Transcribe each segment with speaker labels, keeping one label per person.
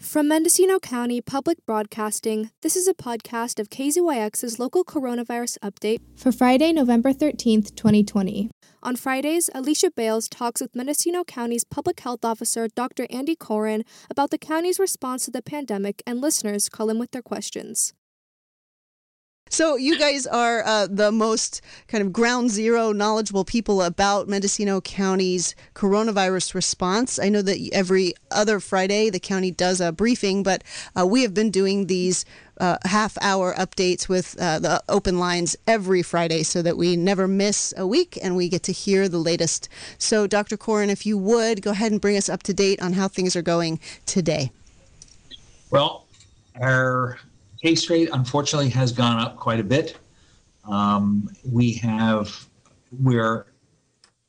Speaker 1: From Mendocino County Public Broadcasting, this is a podcast of KZYX's local coronavirus update for Friday, November 13th, 2020. On Fridays, Alicia Bales talks with Mendocino County's Public Health Officer, Dr. Andy Coren, about the county's response to the pandemic, and listeners call in with their questions.
Speaker 2: So you guys are uh, the most kind of ground zero knowledgeable people about Mendocino County's coronavirus response. I know that every other Friday the county does a briefing, but uh, we have been doing these uh, half hour updates with uh, the open lines every Friday so that we never miss a week and we get to hear the latest. So, Dr. Coren, if you would go ahead and bring us up to date on how things are going today.
Speaker 3: Well, our case rate, unfortunately, has gone up quite a bit. Um, we have, we're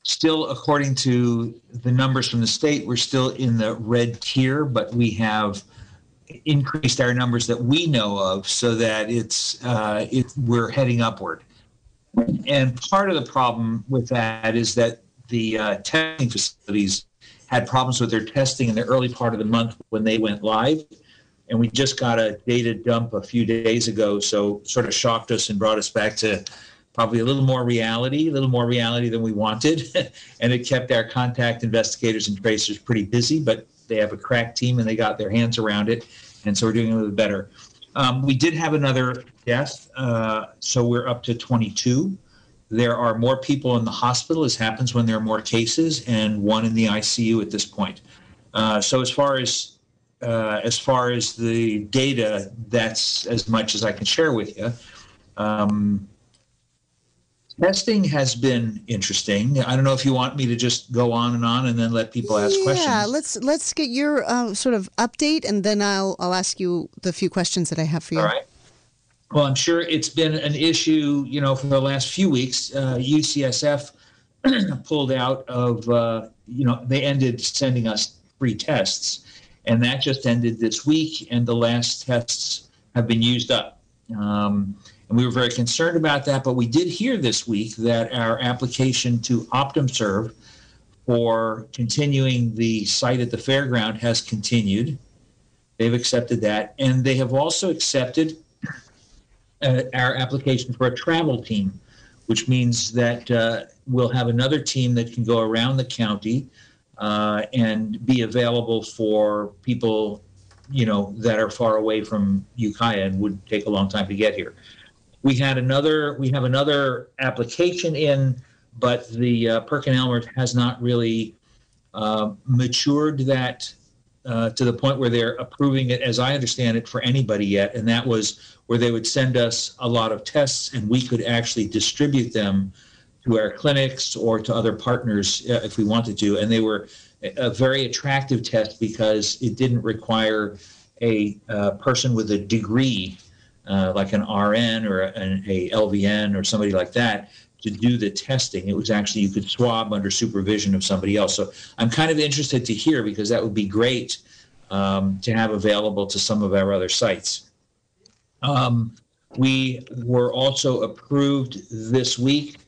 Speaker 3: still, according to the numbers from the state, we're still in the red tier, but we have increased our numbers that we know of so that it's uh, it, we're heading upward. And part of the problem with that is that the uh, testing facilities had problems with their testing in the early part of the month when they went live and we just got a data dump a few days ago, so sort of shocked us and brought us back to probably a little more reality, a little more reality than we wanted, and it kept our contact investigators and tracers pretty busy. But they have a crack team and they got their hands around it, and so we're doing a little better. Um, we did have another death, uh, so we're up to 22. There are more people in the hospital, as happens when there are more cases, and one in the ICU at this point. Uh, so as far as uh, as far as the data, that's as much as I can share with you. Um, testing has been interesting. I don't know if you want me to just go on and on and then let people ask
Speaker 2: yeah,
Speaker 3: questions.
Speaker 2: Yeah, let's let's get your uh, sort of update, and then I'll I'll ask you the few questions that I have for you.
Speaker 3: All right. Well, I'm sure it's been an issue, you know, for the last few weeks. Uh, UCSF pulled out of, uh, you know, they ended sending us free tests and that just ended this week, and the last tests have been used up. Um, and we were very concerned about that, but we did hear this week that our application to OptumServe for continuing the site at the fairground has continued. They've accepted that, and they have also accepted uh, our application for a travel team, which means that uh, we'll have another team that can go around the county uh, and be available for people, you know, that are far away from Ukiah and would take a long time to get here. We had another, we have another application in, but the uh, PerkinElmer has not really uh, matured that uh, to the point where they're approving it, as I understand it, for anybody yet. And that was where they would send us a lot of tests and we could actually distribute them to our clinics or to other partners uh, if we wanted to. And they were a very attractive test because it didn't require a uh, person with a degree, uh, like an RN or an a LVN or somebody like that, to do the testing. It was actually you could swab under supervision of somebody else. So I'm kind of interested to hear because that would be great um, to have available to some of our other sites. Um, we were also approved this week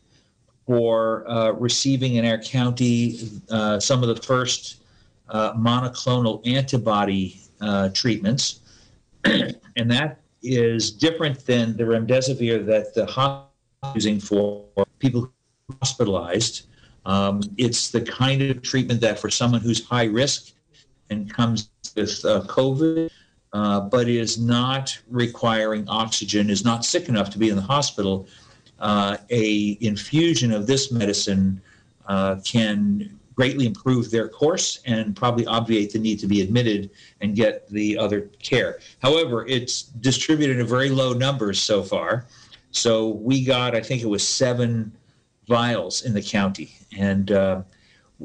Speaker 3: for uh, receiving in our county uh, some of the first uh, monoclonal antibody uh, treatments. and that is different than the remdesivir that the hospital is using for people hospitalized. Um, it's the kind of treatment that for someone who's high risk and comes with uh, COVID, uh, but is not requiring oxygen, is not sick enough to be in the hospital, uh, a infusion of this medicine uh, can greatly improve their course and probably obviate the need to be admitted and get the other care. However, it's distributed in very low numbers so far. So we got, I think it was seven vials in the county, and uh,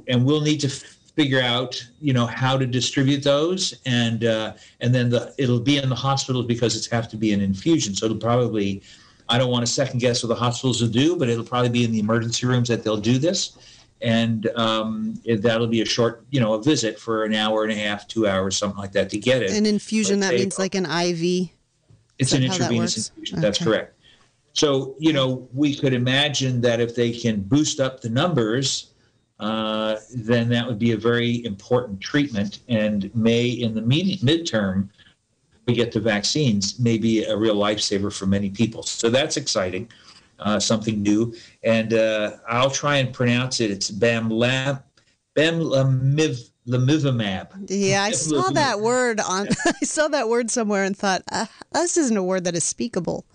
Speaker 3: and we'll need to figure out, you know, how to distribute those, and uh, and then the it'll be in the hospitals because it's have to be an infusion, so it'll probably I don't want to second guess what the hospitals will do, but it'll probably be in the emergency rooms that they'll do this. And um, that'll be a short, you know, a visit for an hour and a half, two hours, something like that to get it.
Speaker 2: An infusion, that means like an IV?
Speaker 3: It's an intravenous that infusion. Okay. That's correct. So, you know, we could imagine that if they can boost up the numbers, uh, then that would be a very important treatment and may, in the med- midterm, we get to vaccines, may be a real lifesaver for many people. So that's exciting, uh, something new. And uh, I'll try and pronounce it. It's Bamlam, Bamlamivimab.
Speaker 2: Yeah, I saw that word on. I saw that word somewhere and thought, uh, this isn't a word that is speakable.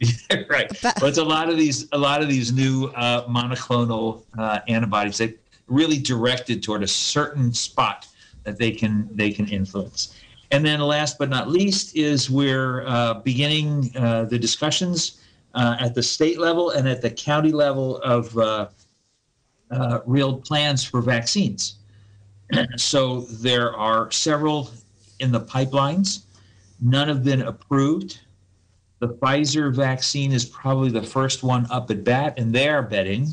Speaker 3: Yeah, right. But it's a lot of these, a lot of these new uh, monoclonal uh, antibodies that really directed toward a certain spot that they can they can influence. And then last but not least is we're uh, beginning uh, the discussions uh, at the state level and at the county level of uh, uh, real plans for vaccines. so there are several in the pipelines. None have been approved. The Pfizer vaccine is probably the first one up at bat, and they're betting,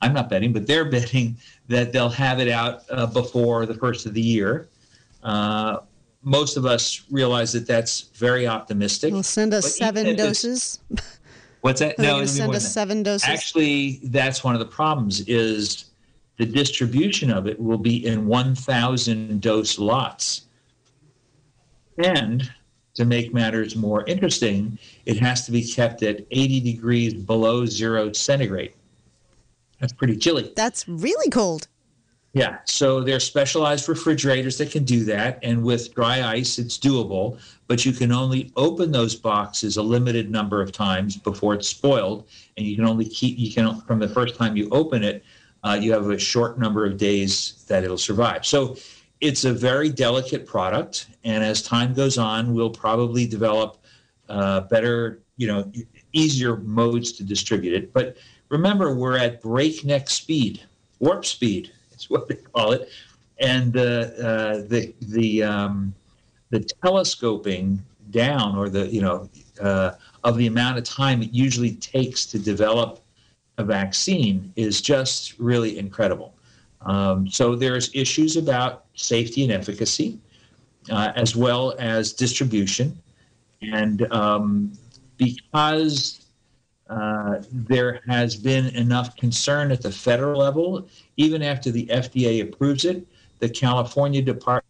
Speaker 3: I'm not betting, but they're betting that they'll have it out uh, before the first of the year. Most of us realize that that's very optimistic.
Speaker 2: Well, send us seven doses.
Speaker 3: What's that?
Speaker 2: no, send us seven doses.
Speaker 3: Actually, that's one of the problems. Is the distribution of it will be in 1,000 dose lots, and to make matters more interesting, it has to be kept at 80 degrees below zero centigrade. That's pretty chilly.
Speaker 2: That's really cold.
Speaker 3: Yeah, so there's specialized refrigerators that can do that, and with dry ice, it's doable. But you can only open those boxes a limited number of times before it's spoiled, and you can only keep you can from the first time you open it, uh, you have a short number of days that it'll survive. So it's a very delicate product, and as time goes on, we'll probably develop uh, better, you know, easier modes to distribute it. But remember, we're at breakneck speed, warp speed is what they call it, and uh, uh, the the um, the telescoping down or the you know uh, of the amount of time it usually takes to develop a vaccine is just really incredible. Um, so there's issues about safety and efficacy, uh, as well as distribution, and um, because uh, there has been enough concern at the federal level, even after the FDA approves it. The California Department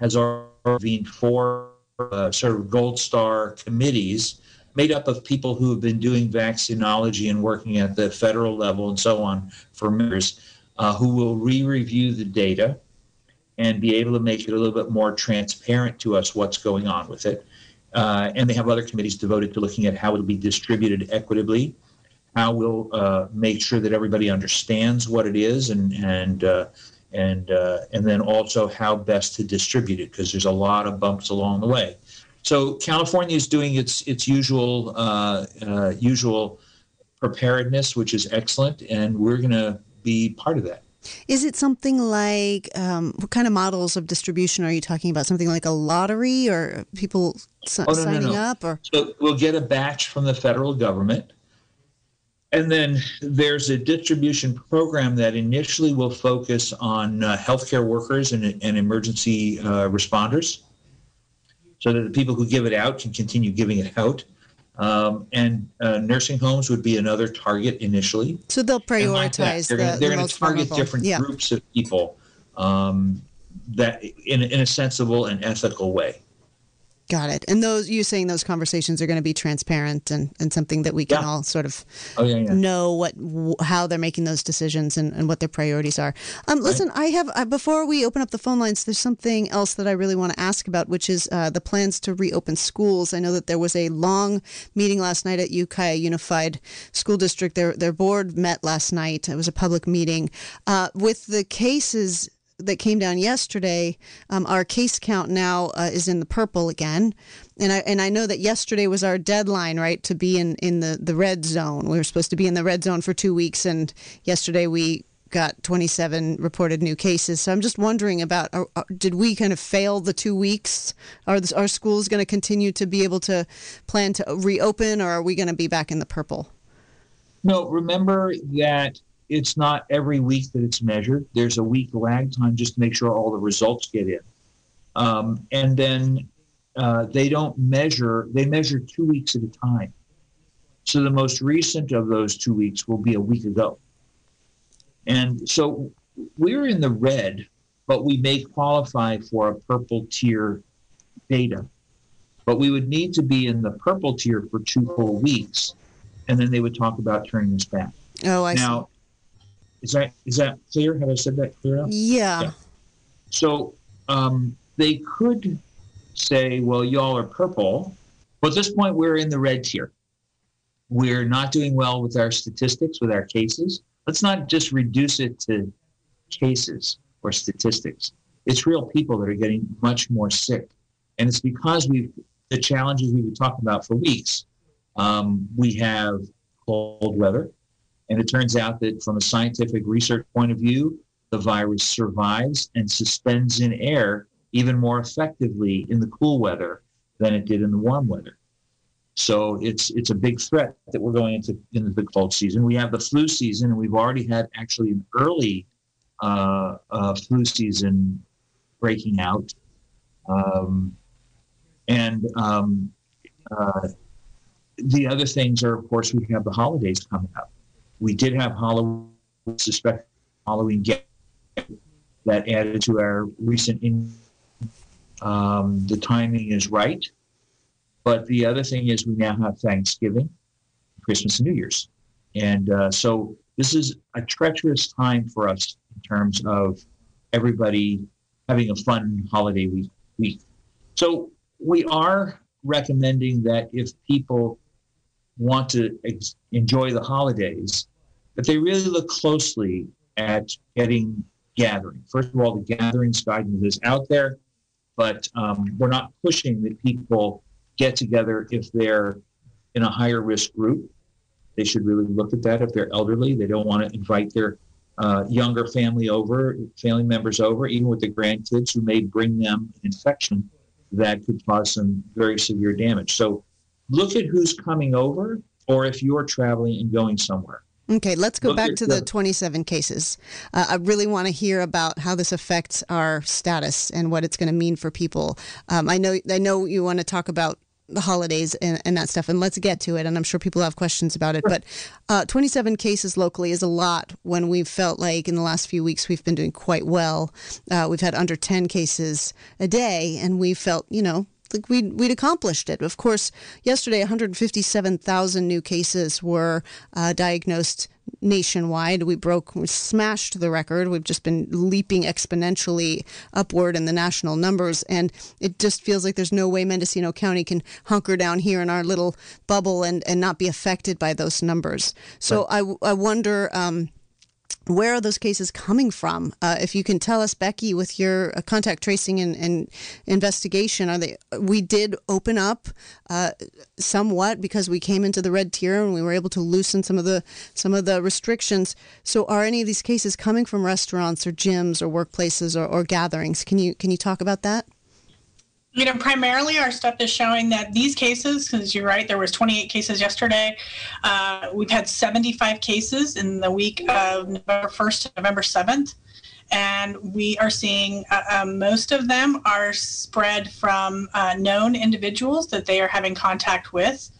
Speaker 3: has convened four uh, sort of gold star committees made up of people who have been doing vaccinology and working at the federal level and so on for years, uh, who will re review the data and be able to make it a little bit more transparent to us what's going on with it. Uh, and they have other committees devoted to looking at how it'll be distributed equitably, how we'll uh, make sure that everybody understands what it is, and and uh, and uh, and then also how best to distribute it because there's a lot of bumps along the way. So California is doing its its usual uh, uh, usual preparedness, which is excellent, and we're going to be part of that.
Speaker 2: Is it something like um, what kind of models of distribution are you talking about? Something like a lottery or people s-
Speaker 3: Oh, no, no,
Speaker 2: signing
Speaker 3: no.
Speaker 2: up or
Speaker 3: So we'll get a batch from the federal government. And then there's a distribution program that initially will focus on uh, healthcare workers and, and emergency uh, responders so that the people who give it out can continue giving it out. Um, and uh, nursing homes would be another target initially.
Speaker 2: so they'll
Speaker 3: And like
Speaker 2: prioritize
Speaker 3: they're
Speaker 2: the,
Speaker 3: gonna,
Speaker 2: the
Speaker 3: they're going to target
Speaker 2: vulnerable.
Speaker 3: different
Speaker 2: yeah.
Speaker 3: groups of people um, that in, in a sensible and ethical way.
Speaker 2: Got it. And those you saying those conversations are going to be transparent and, and something that we can
Speaker 3: Yeah.
Speaker 2: all sort of
Speaker 3: Oh yeah, yeah.
Speaker 2: know what w- how they're making those decisions and, and what their priorities are. Um, listen, I have uh, before we open up the phone lines, there's something else that I really want to ask about, which is uh, the plans to reopen schools. I know that there was a long meeting last night at Ukiah Unified School District. Their their board met last night. It was a public meeting uh, with the cases that came down yesterday, um, our case count now uh, is in the purple again, and I and I know that yesterday was our deadline, right, to be in in the the red zone. We were supposed to be in the red zone for two weeks, and yesterday we got 27 reported new cases. So I'm just wondering about: are, are- did we kind of fail the two weeks? Are the, are schools going to continue to be able to plan to reopen, or are we going to be back in the purple?
Speaker 3: No, remember that it's not every week that it's measured. There's a week lag time just to make sure all the results get in. Um, and then uh, they don't measure, they measure two weeks at a time. So the most recent of those two weeks will be a week ago. And so we're in the red, but we may qualify for a purple tier data. But we would need to be in the purple tier for two whole weeks, and then they would talk about turning us back.
Speaker 2: Oh, I
Speaker 3: now, see. Is that is that clear? Have I said that clear enough?
Speaker 2: Yeah. yeah.
Speaker 3: So um, they could say, well, y'all are purple. But at this point, we're in the red tier. We're not doing well with our statistics, with our cases. Let's not just reduce it to cases or statistics. It's real people that are getting much more sick. And it's because we've the challenges we've been talking about for weeks. Um, we have cold weather. And it turns out that from a scientific research point of view, the virus survives and suspends in air even more effectively in the cool weather than it did in the warm weather. So it's it's a big threat that we're going into into the cold season. We have the flu season, and we've already had actually an early uh, uh, flu season breaking out, um, and um, uh, the other things are, of course, we have the holidays coming up. We did have Halloween, suspect Halloween get that added to our recent. In- um, the timing is right. But the other thing is, we now have Thanksgiving, Christmas, and New Year's. And uh, so this is a treacherous time for us in terms of everybody having a fun holiday week. week. So we are recommending that if people want to ex- enjoy the holidays, that they really look closely at getting gathering. First of all, the gatherings guidance is out there but um, we're not pushing that people get together if they're in a higher risk group. They should really look at that if they're elderly. They don't want to invite their uh, younger family over, family members over, even with the grandkids who may bring them an infection that could cause some very severe damage. So look at who's coming over or if you're traveling and going somewhere.
Speaker 2: Okay, let's go back to the 27 cases. Uh, I really want to hear about how this affects our status and what it's going to mean for people. Um, I know, I know you want to talk about the holidays and, and, that stuff, and let's get to it. And I'm sure people have questions about it. But uh, 27 cases locally is a lot when we've felt like in the last few weeks we've been doing quite well. Uh, we've had under 10 cases a day, and we felt, you know, like we'd, we'd accomplished it. Of course, yesterday, 157,000 new cases were uh, diagnosed nationwide. We broke, we smashed the record. We've just been leaping exponentially upward in the national numbers. And it just feels like there's no way Mendocino County can hunker down here in our little bubble and, and not be affected by those numbers. So right. I, I wonder. Um, where are those cases coming from? Uh, if you can tell us, Becky, with your uh, contact tracing and, and, investigation, are they? We did open up uh, somewhat because we came into the red tier and we were able to loosen some of the some of the restrictions. So, are any of these cases coming from restaurants or gyms or workplaces or, or gatherings? Can you can you talk about that?
Speaker 4: You know, primarily our stuff is showing that these cases, because you're right, there was 28 cases yesterday. Uh, we've had 75 cases in the week of November 1st to November 7th. And we are seeing uh, um, most of them are spread from uh, known individuals that they are having contact with,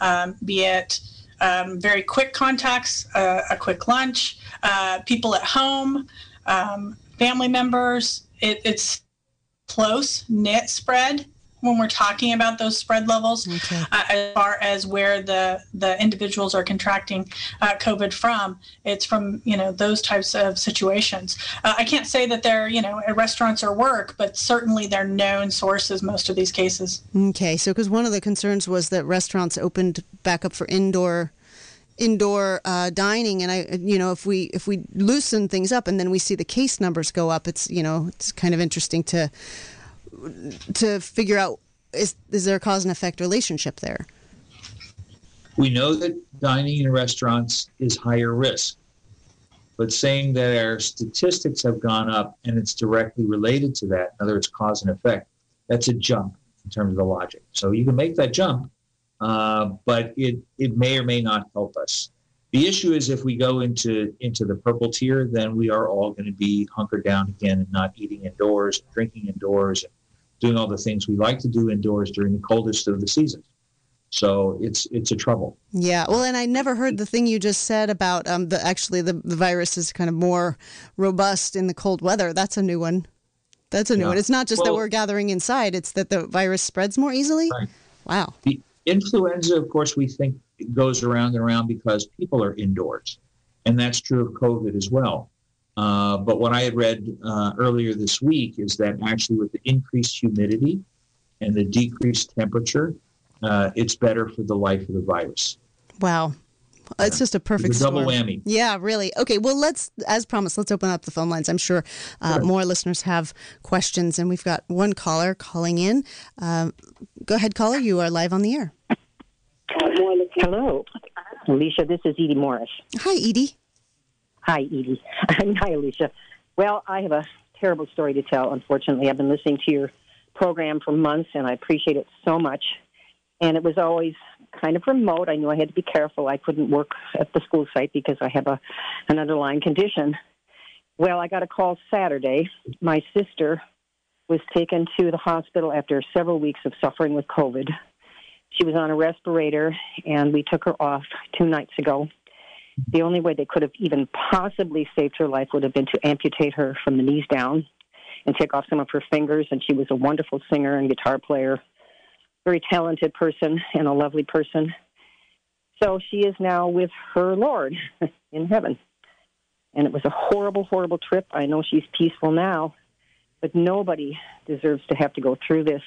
Speaker 4: um, be it um, very quick contacts, uh, a quick lunch, uh, people at home, um, family members. It, it's close knit spread when we're talking about those spread levels. Okay. uh, as far as where the the individuals are contracting uh, covid from it's from you know those types of situations. Uh, i can't say that they're you know at restaurants or work but certainly they're known sources most of these cases.
Speaker 2: Okay so because one of the concerns was that restaurants opened back up for indoor indoor uh, dining and i you know if we if we loosen things up and then we see the case numbers go up it's you know it's kind of interesting to to figure out is is there a cause and effect relationship there?
Speaker 3: We know that dining in restaurants is higher risk but saying that our statistics have gone up and it's directly related to that in other words cause and effect that's a jump in terms of the logic. So you can make that jump uh, but it, it may or may not help us. The issue is if we go into into the purple tier, then we are all going to be hunkered down again and not eating indoors, drinking indoors, and doing all the things we like to do indoors during the coldest of the seasons. So it's it's a trouble.
Speaker 2: Yeah, well, and I never heard the thing you just said about um, the actually the, the virus is kind of more robust in the cold weather. That's a new one. That's a new
Speaker 3: Yeah.
Speaker 2: one. It's not just that we're gathering inside; it's that the virus spreads more easily.
Speaker 3: Right.
Speaker 2: Wow.
Speaker 3: The influenza, of course, we think goes around and around because people are indoors, and that's true of COVID as well. Uh, but what I had read uh, earlier this week is that actually, with the increased humidity and the decreased temperature, uh, it's better for the life of the virus.
Speaker 2: Wow. It's just a perfect
Speaker 3: a double
Speaker 2: storm.
Speaker 3: whammy.
Speaker 2: Yeah, really. Okay, well, let's, as promised, let's open up the phone lines. I'm sure uh,
Speaker 3: Sure.
Speaker 2: more listeners have questions, and we've got one caller calling in. Um, go ahead, caller. You are live on the air.
Speaker 5: Hello, Alicia. This is Edie Morris.
Speaker 2: Hi, Edie.
Speaker 5: Hi, Edie. Hi, Alicia. Well, I have a terrible story to tell. Unfortunately, I've been listening to your program for months, and I appreciate it so much. And it was always kind of remote. I knew I had to be careful. I couldn't work at the school site because I have a an underlying condition. Well, I got a call Saturday. My sister was taken to the hospital after several weeks of suffering with COVID. She was on a respirator, and we took her off two nights ago. The only way they could have even possibly saved her life would have been to amputate her from the knees down and take off some of her fingers. And she was a wonderful singer and guitar player, very talented person, and a lovely person. So she is now with her Lord in heaven. And it was a horrible, horrible trip. I know she's peaceful now, but nobody deserves to have to go through this.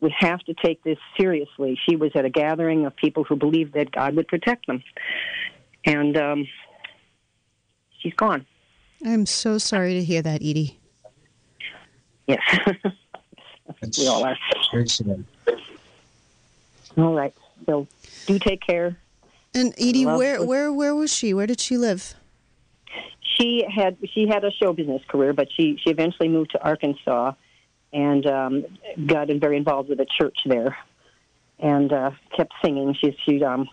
Speaker 5: We have to take this seriously. She was at a gathering of people who believed that God would protect them. And um, she's gone.
Speaker 2: I'm so sorry to hear that, Edie.
Speaker 5: Yes. We all are. All right. So do take care.
Speaker 2: And Edie, where
Speaker 5: was-
Speaker 2: where where was she? Where did she live?
Speaker 5: She had she had a show business career, but she she eventually moved to Arkansas and um, got very involved with a church there, and uh, kept singing. She's she um,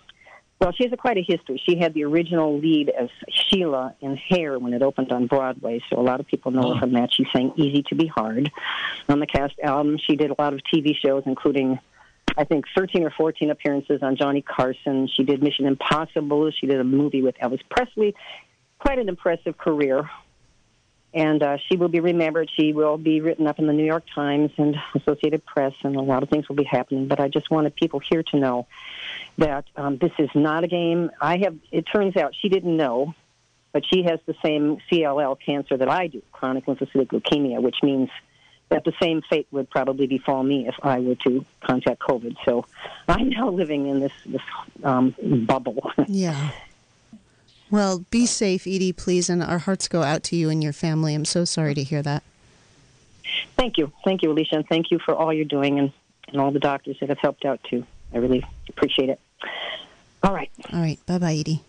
Speaker 5: well, she has a, quite a history. She had the original lead as Sheila in Hair when it opened on Broadway, so a lot of people know her from that. She sang "Easy to Be Hard" on the cast album. She did a lot of TV shows, including I think 13 or 14 appearances on Johnny Carson. She did Mission Impossible. She did a movie with Elvis Presley. Quite an impressive career. And uh, she will be remembered. She will be written up in the New York Times and Associated Press, and a lot of things will be happening. But I just wanted people here to know that um, this is not a game. I have. It turns out she didn't know, but she has the same CLL cancer that I do, chronic lymphocytic leukemia, which means that the same fate would probably befall me if I were to contact COVID. So I'm now living in this this um, bubble.
Speaker 2: Yeah. Well, be safe, Edie, please, and our hearts go out to you and your family. I'm so sorry to hear that.
Speaker 5: thank you, thank you, Alicia, and thank you for all you're doing and, and all the doctors that have helped out too. I really appreciate it. All right.
Speaker 2: All right. Bye bye, Edie.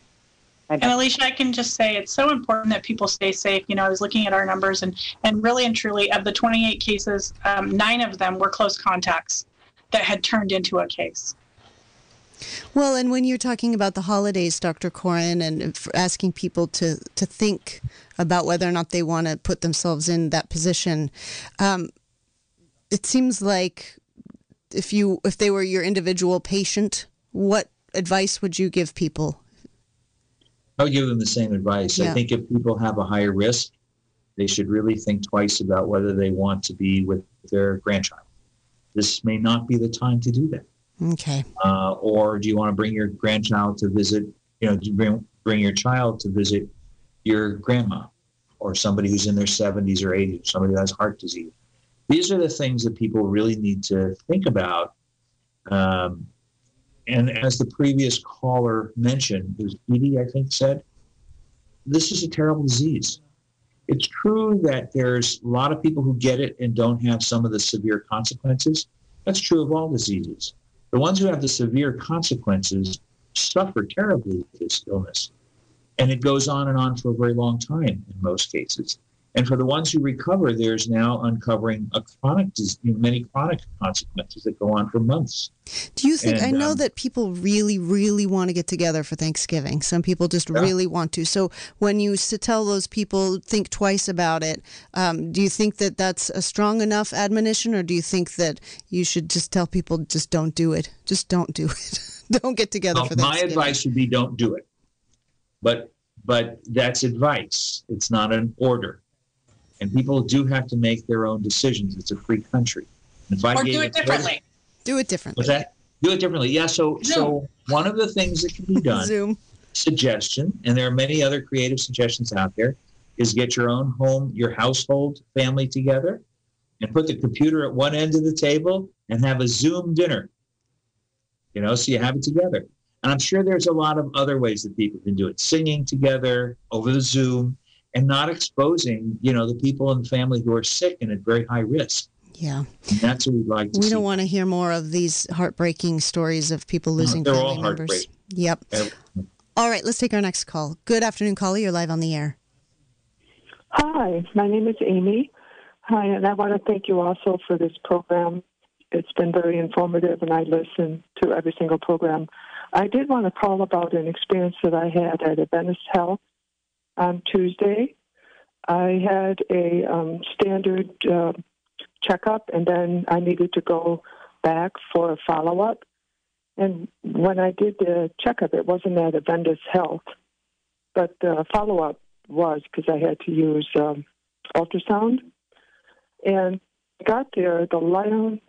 Speaker 5: Bye-bye.
Speaker 4: And Alicia, I can just say it's so important that people stay safe. You know, I was looking at our numbers, and and really and truly, of the 28 cases, um, nine of them were close contacts that had turned into a case.
Speaker 2: Well, and when you're talking about the holidays, Dr. Coren, and asking people to, to think about whether or not they want to put themselves in that position, um, it seems like if you if they were your individual patient, what advice would you give people?
Speaker 3: I would give them the same advice.
Speaker 2: Yeah.
Speaker 3: I think if people have a higher risk, they should really think twice about whether they want to be with their grandchild. This may not be the time to do that.
Speaker 2: Okay.
Speaker 3: Uh, or do you want to bring your grandchild to visit, you know, do you bring, bring your child to visit your grandma or somebody who's in their 70s or 80s, somebody who has heart disease? These are the things that people really need to think about. Um, and as the previous caller mentioned, was Edie, I think, said, this is a terrible disease. It's true that there's a lot of people who get it and don't have some of the severe consequences. That's true of all diseases. The ones who have the severe consequences suffer terribly with this illness. And it goes on and on for a very long time in most cases. And for the ones who recover, there's now uncovering a chronic, many chronic consequences that go on for months.
Speaker 2: Do you think? And, I know um, that people really, really want to get together for Thanksgiving. Some people just yeah. really want to. So when you tell those people think twice about it, um, do you think that that's a strong enough admonition, or do you think that you should just tell people just don't do it? Just don't do it. don't get together well, for
Speaker 3: Thanksgiving. My advice would be don't do it. But but that's advice. It's not an order and people do have to make their own decisions. It's a free country.
Speaker 4: If I or do it differently.
Speaker 2: do it differently.
Speaker 3: What's that? Do it differently. Yeah. So, Zoom. so one of the things that can be done.
Speaker 2: Zoom.
Speaker 3: Suggestion, and there are many other creative suggestions out there, is get your own home, your household family together, and put the computer at one end of the table and have a Zoom dinner. You know, so you have it together. And I'm sure there's a lot of other ways that people can do it. Singing together over the Zoom and not exposing, you know, the people in the family who are sick and at very high risk.
Speaker 2: Yeah.
Speaker 3: And that's what we'd like
Speaker 2: We
Speaker 3: see.
Speaker 2: don't want to hear more of these heartbreaking stories of people losing
Speaker 3: no,
Speaker 2: family members. Yep. All right, let's take our next call. Good afternoon, caller. You're live on the air.
Speaker 6: Hi, my name is Amy. Hi, and I want to thank you also for this program. It's been very informative, and I listen to every single program. I did want to call about an experience that I had at Adventist Health on Tuesday. I had a um, standard uh, checkup, and then I needed to go back for a follow up. And when I did the checkup, it wasn't at Adventist Health, but the follow up was because I had to use um, ultrasound. And got there, the line,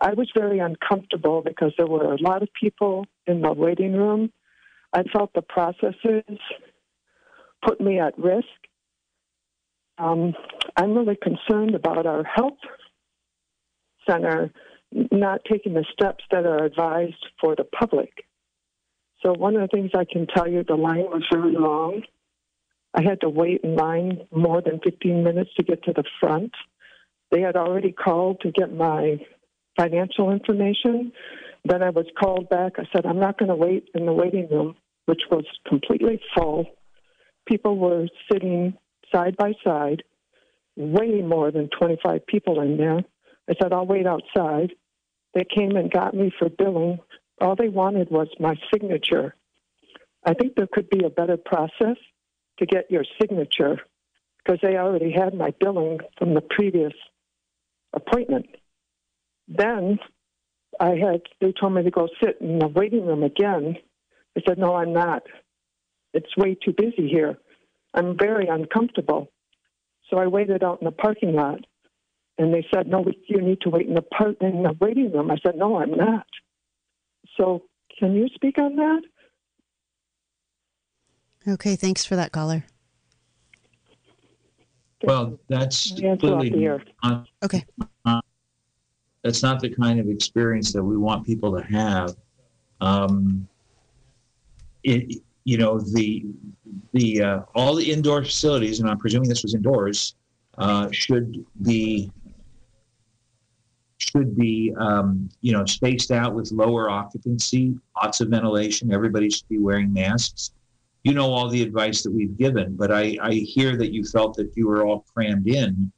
Speaker 6: I was very uncomfortable because there were a lot of people in the waiting room. I felt the processes put me at risk. Um, I'm really concerned about our health center not taking the steps that are advised for the public. So, one of the things I can tell you, the line was very long. I had to wait in line more than 15 minutes to get to the front. They had already called to get my financial information. Then I was called back. I said, I'm not going to wait in the waiting room, which was completely full people were sitting side by side, way more than 25 people in there. I said, I'll wait outside. They came and got me for billing. All they wanted was my signature. I think there could be a better process to get your signature because they already had my billing from the previous appointment. Then I had, they told me to go sit in the waiting room again. I said, no, I'm not. It's way too busy here. I'm very uncomfortable. So I waited out in the parking lot, and they said, "No, you need to wait in the part in the waiting room." I said, "No, I'm not." So can you speak on that?
Speaker 2: Okay, thanks for that, caller.
Speaker 3: Well, that's completely
Speaker 2: okay.
Speaker 3: that's not the kind of experience that we want people to have. Um, it, you know the the uh, all the indoor facilities, and I'm presuming this was indoors, uh, should be should be um, you know spaced out with lower occupancy, lots of ventilation. Everybody should be wearing masks. You know all the advice that we've given, but I, I hear that you felt that you were all crammed in.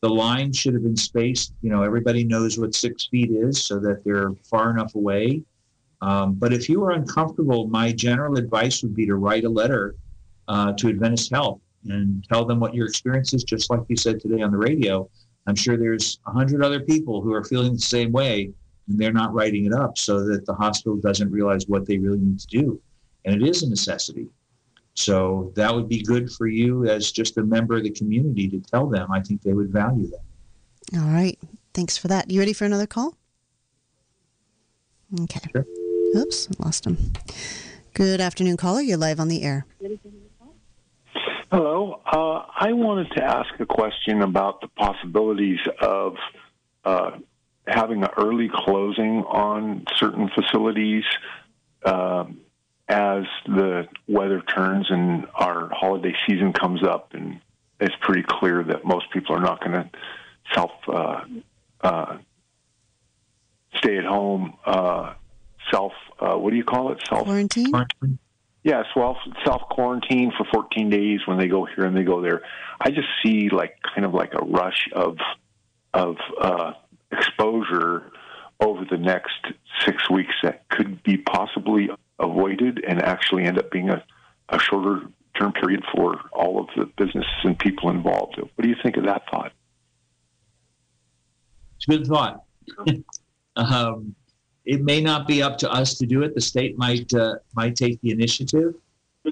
Speaker 3: The line should have been spaced. You know everybody knows what six feet is, so that they're far enough away um, but if you are uncomfortable, my general advice would be to write a letter uh, to Adventist Health and tell them what your experience is, just like you said today on the radio. I'm sure there's a hundred other people who are feeling the same way, and they're not writing it up so that the hospital doesn't realize what they really need to do. And it is a necessity. So that would be good for you as just a member of the community to tell them. I think they would value that.
Speaker 2: All right. Thanks for that. You ready for another call? Okay. Sure. Oops, lost him. Good afternoon, caller. You're live on the air.
Speaker 7: Hello. Uh, I wanted to ask a question about the possibilities of uh, having an early closing on certain facilities uh, as the weather turns and our holiday season comes up, and it's pretty clear that most people are not going to self uh, uh, stay at home uh, self uh, what do you call it self
Speaker 2: quarantine
Speaker 7: yeah Yes, well, self quarantine for 14 days when they go here and they go there. I just see like kind of like a rush of of uh, exposure over the next six weeks that could be possibly avoided and actually end up being a, a shorter term period for all of the businesses and people involved. What do you think of that thought?
Speaker 3: It's a good thought. um, it may not be up to us to do it. The state might uh, might take the initiative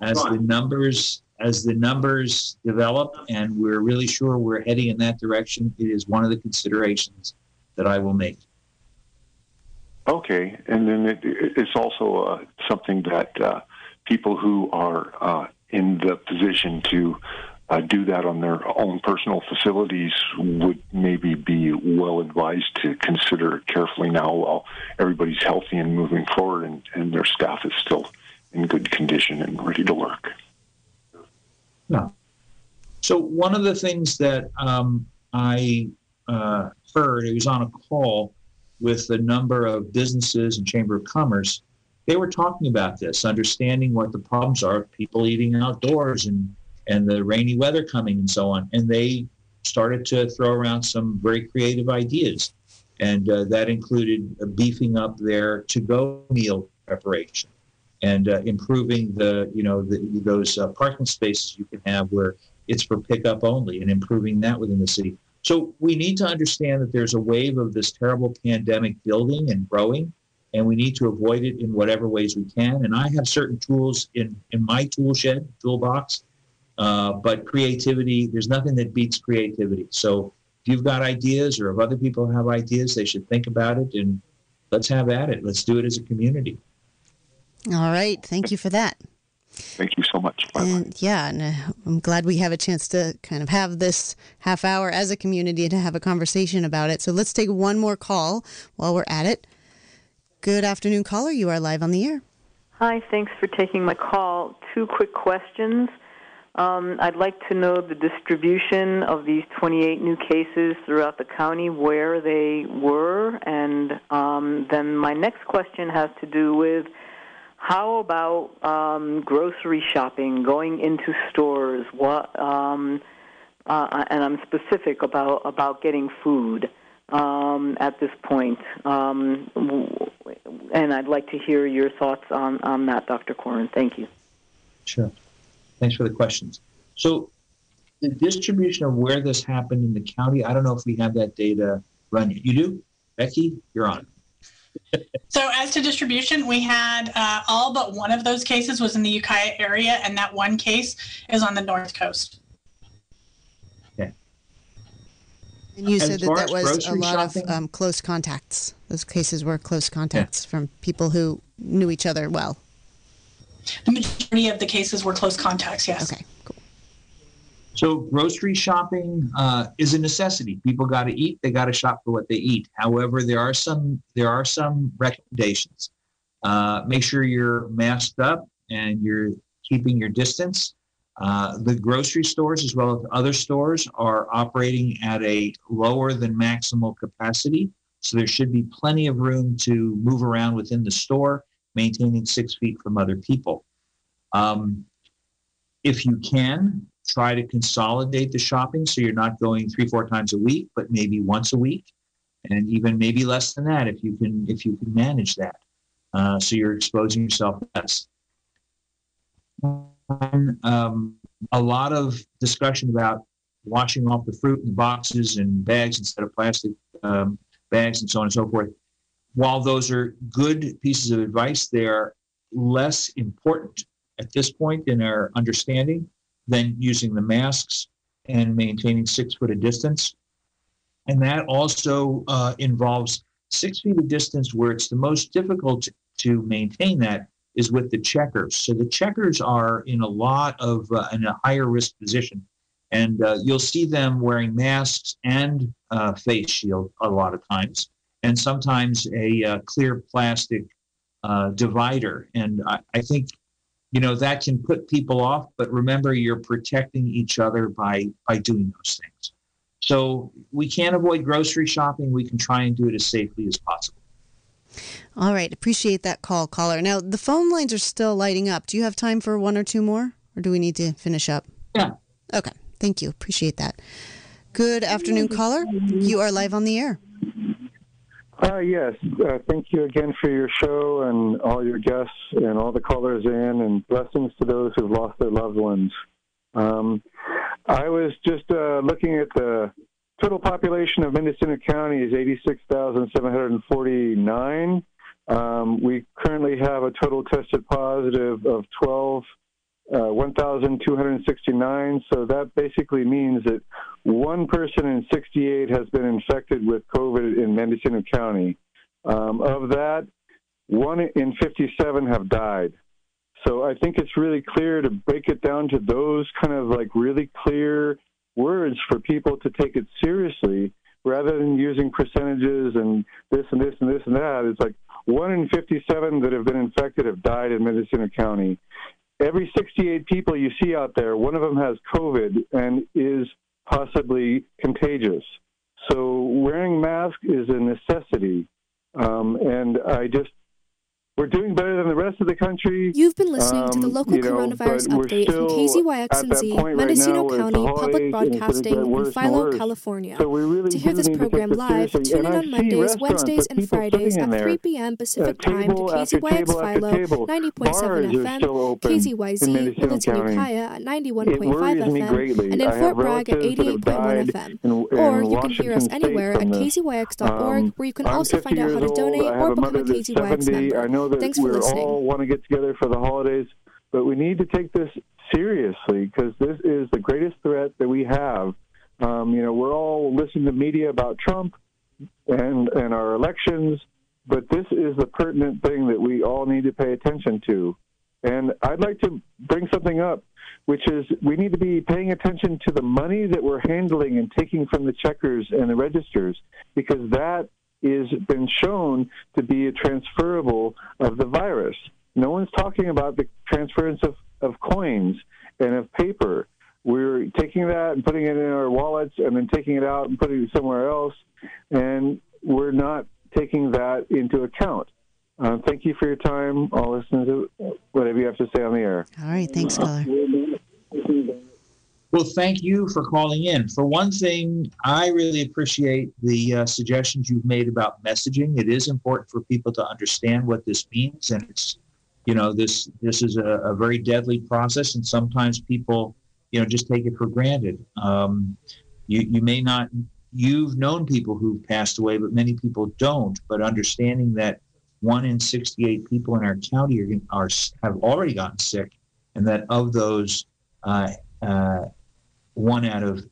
Speaker 3: as the numbers as the numbers develop, and we're really sure we're heading in that direction. It is one of the considerations that I will make.
Speaker 7: Okay, and then it, it's also uh, something that uh, people who are uh, in the position to uh, do that on their own personal facilities would maybe be well advised to consider carefully now while everybody's healthy and moving forward and, and their staff is still in good condition and ready to work.
Speaker 3: Yeah. So one of the things that um, I uh, heard, it was on a call with a number of businesses and Chamber of Commerce. They were talking about this, understanding what the problems are, of people eating outdoors and and the rainy weather coming and so on. And they started to throw around some very creative ideas. And uh, that included beefing up their to-go meal preparation and uh, improving the, you know, the, those uh, parking spaces you can have where it's for pickup only and improving that within the city. So we need to understand that there's a wave of this terrible pandemic building and growing, and we need to avoid it in whatever ways we can. And I have certain tools in, in my tool shed, toolbox, uh, but creativity, there's nothing that beats creativity. So if you've got ideas or if other people have ideas, they should think about it and let's have at it. Let's do it as a community.
Speaker 2: All right. Thank you for that.
Speaker 7: Thank you so much.
Speaker 2: Bye-bye. And yeah, and uh, I'm glad we have a chance to kind of have this half hour as a community to have a conversation about it. So let's take one more call while we're at it. Good afternoon, caller. You are live on the air.
Speaker 8: Hi, thanks for taking my call. Two quick questions. Um, I'd like to know the distribution of these 28 new cases throughout the county, where they were, and um, then my next question has to do with how about um, grocery shopping, going into stores? What? Um, uh, and I'm specific about about getting food um, at this point, um, and I'd like to hear your thoughts on on that, Dr. Coren. Thank you.
Speaker 3: Sure. Thanks for the questions. So, the distribution of where this happened in the county, I don't know if we have that data run yet. You do? Becky, you're on.
Speaker 4: so, as to distribution, we had uh, all but one of those cases was in the Ukiah area, and that one case is on the North Coast.
Speaker 2: Okay. And you said that that was a lot shopping? of um, close contacts. Those cases were close contacts yeah. from people who knew each other well.
Speaker 4: The majority of the cases were close contacts, yes.
Speaker 2: Okay, cool.
Speaker 3: So grocery shopping uh, is a necessity. People got to eat; they got to shop for what they eat. However, there are some there are some recommendations. Uh, make sure you're masked up and you're keeping your distance. Uh, the grocery stores, as well as other stores, are operating at a lower than maximal capacity. So there should be plenty of room to move around within the store maintaining six feet from other people. Um, if you can, try to consolidate the shopping so you're not going three, four times a week, but maybe once a week, and even maybe less than that if you can if you can manage that. Uh, so you're exposing yourself less. Um, a lot of discussion about washing off the fruit in boxes and bags instead of plastic um, bags and so on and so forth while those are good pieces of advice, they are less important at this point in our understanding than using the masks and maintaining six foot of distance. And that also uh, involves six feet of distance where it's the most difficult to maintain that is with the checkers. So the checkers are in a lot of, uh, in a higher risk position. And uh, you'll see them wearing masks and uh, face shield a lot of times and sometimes a uh, clear plastic uh, divider. And I, I, think, you know, that can put people off. But remember, you're protecting each other by by doing those things. So we can't avoid grocery shopping. We can try and do it as safely as possible.
Speaker 2: All right. Appreciate that call, caller. Now, the phone lines are still lighting up. Do you have time for one or two more, or do we need to finish up?
Speaker 3: Yeah.
Speaker 2: Okay. Thank you. Appreciate that. Good afternoon, caller. You are live on the air.
Speaker 9: Uh, yes. Uh, thank you again for your show and all your guests and all the callers in, and blessings to those who've lost their loved ones. Um, I was just uh, looking at the total population of Mendocino County is 86,749. Um, we currently have a total tested positive of 12, uh, 1,269. So that basically means that one person in 68 has been infected with COVID in Mendocino County. Um, of that, one in 57 have died. So I think it's really clear to break it down to those kind of like really clear words for people to take it seriously rather than using percentages and this and this and this and that. It's like one in 57 that have been infected have died in Mendocino County. Every 68 people you see out there, one of them has COVID and is possibly contagious. So wearing masks is a necessity. Um, and I just we're doing better than the rest of the country.
Speaker 1: You've been listening um, to the um, local you know, coronavirus update from KZYX&Z, right
Speaker 9: Mendocino
Speaker 1: County Public Broadcasting in Philo, California.
Speaker 9: So really
Speaker 1: to hear this program live, tune in on Mondays, Wednesdays, and Fridays at 3 p.m. Pacific uh, Time to KZYX Philo, 90.7 FM, KZYZ, Littleton, Ukiah at 91.5 FM, and in Fort Bragg at 88.1 FM. Or you can hear us anywhere at kzyx.org, um, where you can also find out how to donate or become a KZYX member
Speaker 9: know that we all want to get together for the holidays, but we need to take this seriously because this is the greatest threat that we have. Um, you know, we're all listening to media about Trump and and our elections, but this is the pertinent thing that we all need to pay attention to. And I'd like to bring something up, which is we need to be paying attention to the money that we're handling and taking from the checkers and the registers, because that is been shown to be a transferable of the virus. No one's talking about the transference of, of coins and of paper. We're taking that and putting it in our wallets and then taking it out and putting it somewhere else, and we're not taking that into account. Uh, thank you for your time. I'll listen to whatever you have to say on the air.
Speaker 2: All right. Thanks, caller.
Speaker 3: Well, thank you for calling in. For one thing, I really appreciate the uh, suggestions you've made about messaging. It is important for people to understand what this means, and it's, you know, this this is a, a very deadly process, and sometimes people, you know, just take it for granted. Um, you you may not you've known people who've passed away, but many people don't. But understanding that one in 68 people in our county are, are have already gotten sick, and that of those uh, uh, one out of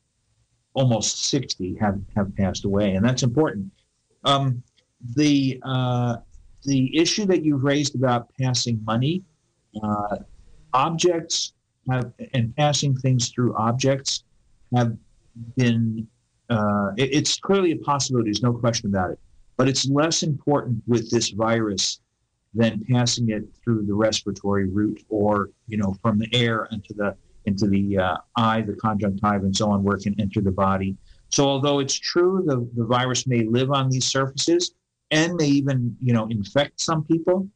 Speaker 3: almost 60 have, have passed away, and that's important. Um, the uh, the issue that you've raised about passing money, uh, objects have and passing things through objects have been. Uh, it, it's clearly a possibility. There's no question about it. But it's less important with this virus than passing it through the respiratory route or you know from the air into the into the uh, eye, the conjunctiva, and so on, where it can enter the body. So, although it's true the, the virus may live on these surfaces and may even, you know, infect some people,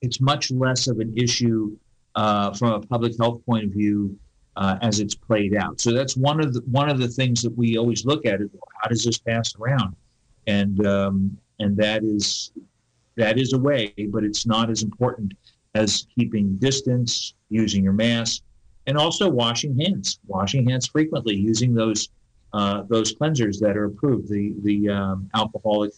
Speaker 3: it's much less of an issue uh, from a public health point of view uh, as it's played out. So that's one of the one of the things that we always look at is how does this pass around, and um, and that is that is a way, but it's not as important as keeping distance, using your mask, and also washing hands, washing hands frequently, using those uh, those cleansers that are approved, the the um, alcoholic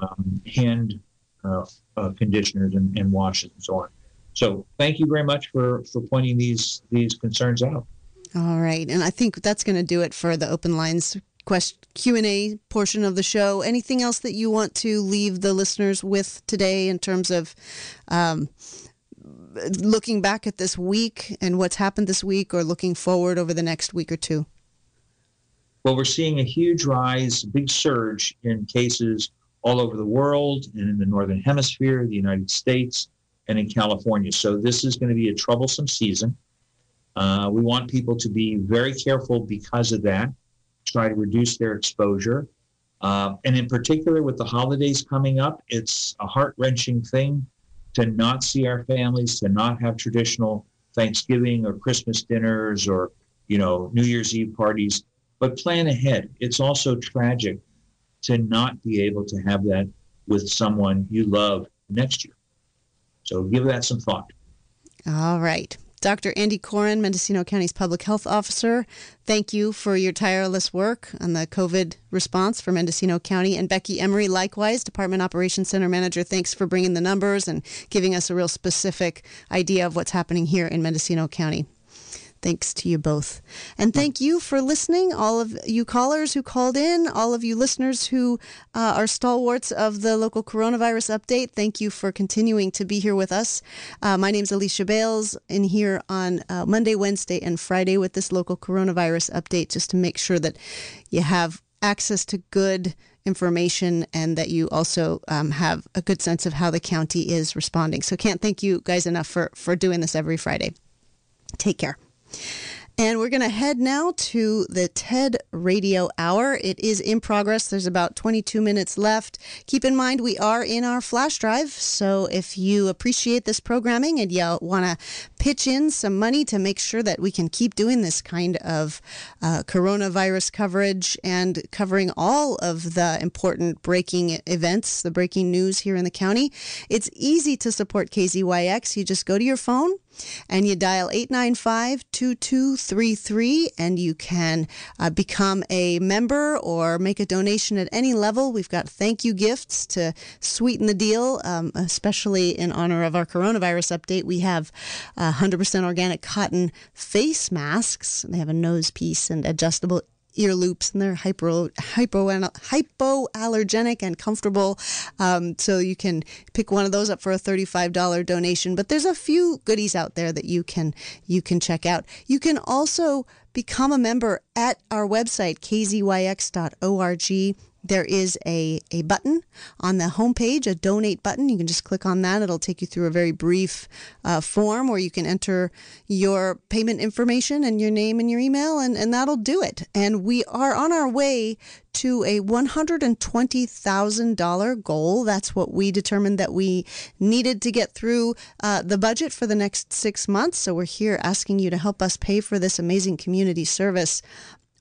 Speaker 3: um, hand uh, uh, conditioners and, and washes and so on. So thank you very much for for pointing these these concerns out.
Speaker 2: All right, and I think that's going to do it for the open lines question Q and A portion of the show. Anything else that you want to leave the listeners with today in terms of um, looking back at this week and what's happened this week or looking forward over the next week or two?
Speaker 3: Well, we're seeing a huge rise, big surge in cases all over the world and in the Northern Hemisphere, the United States, and in California. So this is going to be a troublesome season. Uh, we want people to be very careful because of that, try to reduce their exposure. Um, and in particular, with the holidays coming up, it's a heart wrenching thing to not see our families, to not have traditional Thanksgiving or Christmas dinners or, you know, New Year's Eve parties, but plan ahead. It's also tragic to not be able to have that with someone you love next year. So give that some thought.
Speaker 2: All right. Dr. Andy Coren, Mendocino County's public health officer, thank you for your tireless work on the COVID response for Mendocino County. And Becky Emery, likewise, Department Operations Center Manager, thanks for bringing the numbers and giving us a real specific idea of what's happening here in Mendocino County. Thanks to you both. And thank you for listening, all of you callers who called in, all of you listeners who uh, are stalwarts of the local coronavirus update. Thank you for continuing to be here with us. Uh, my name is Alicia Bales, in here on uh, Monday, Wednesday, and Friday with this local coronavirus update, just to make sure that you have access to good information and that you also um, have a good sense of how the county is responding. So can't thank you guys enough for, for doing this every Friday. Take care. And we're going to head now to the TED Radio Hour. It is in progress. There's about 22 minutes left. Keep in mind, we are in our flash drive. So if you appreciate this programming and you want to pitch in some money to make sure that we can keep doing this kind of uh, coronavirus coverage and covering all of the important breaking events, the breaking news here in the county, it's easy to support KZYX. You just go to your phone and you dial 895 2233 and you can uh, become a member or make a donation at any level. We've got thank you gifts to sweeten the deal, um, especially in honor of our coronavirus update. We have uh, 100% organic cotton face masks. They have a nose piece and adjustable ear loops and they're hypo, hypo, hypoallergenic and comfortable. Um, so you can pick one of those up for a $35 donation. But there's a few goodies out there that you can you can check out. You can also become a member at our website, kzyx.org there is a, a button on the homepage, a donate button. You can just click on that. It'll take you through a very brief uh, form where you can enter your payment information and your name and your email, and, and that'll do it. And we are on our way to a $120,000 goal. That's what we determined that we needed to get through uh, the budget for the next six months. So we're here asking you to help us pay for this amazing community service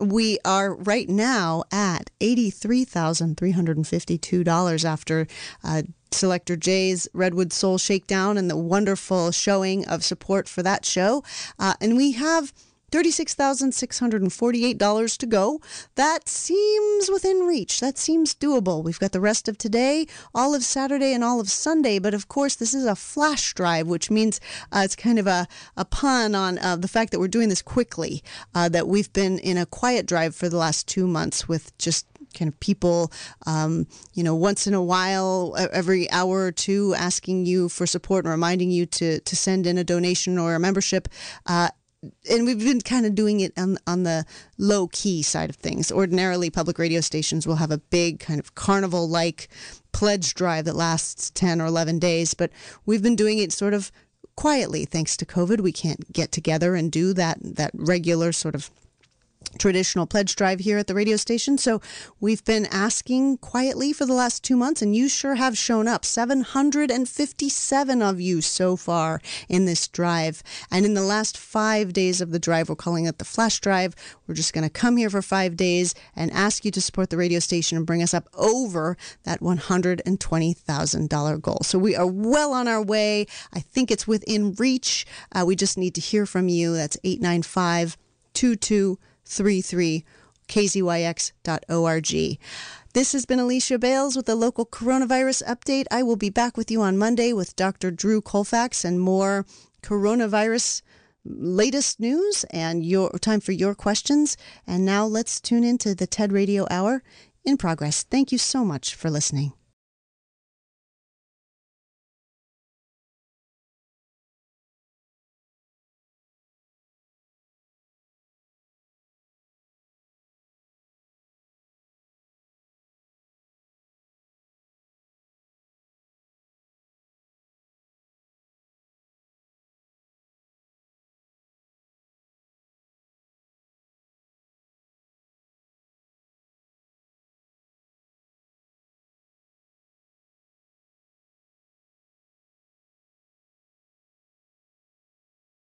Speaker 2: we are right now at $83,352 after uh, Selector Jay's Redwood Soul Shakedown and the wonderful showing of support for that show. Uh, and we have $36,648 to go. That seems within reach. That seems doable. We've got the rest of today, all of Saturday, and all of Sunday. But of course, this is a flash drive, which means uh, it's kind of a, a pun on uh, the fact that we're doing this quickly, uh, that we've been in a quiet drive for the last two months with just kind of people, um, you know, once in a while, every hour or two, asking you for support and reminding you to to send in a donation or a membership. Uh, and we've been kind of doing it on on the low key side of things. Ordinarily, public radio stations will have a big kind of carnival like pledge drive that lasts ten or eleven days, but we've been doing it sort of quietly thanks to COVID. We can't get together and do that that regular sort of traditional pledge drive here at the radio station. So we've been asking quietly for the last two months, and you sure have shown up. 757 of you so far in this drive. And in the last five days of the drive, we're calling it the flash drive. We're just going to come here for five days and ask you to support the radio station and bring us up over that $120,000 goal. So we are well on our way. I think it's within reach. Uh, we just need to hear from you. That's 895 22 33 kzyx.org. This has been Alicia Bales with the local coronavirus update. I will be back with you on Monday with Dr. Drew Colfax and more coronavirus latest news and your time for your questions. And now let's tune into the TED Radio Hour in progress. Thank you so much for listening.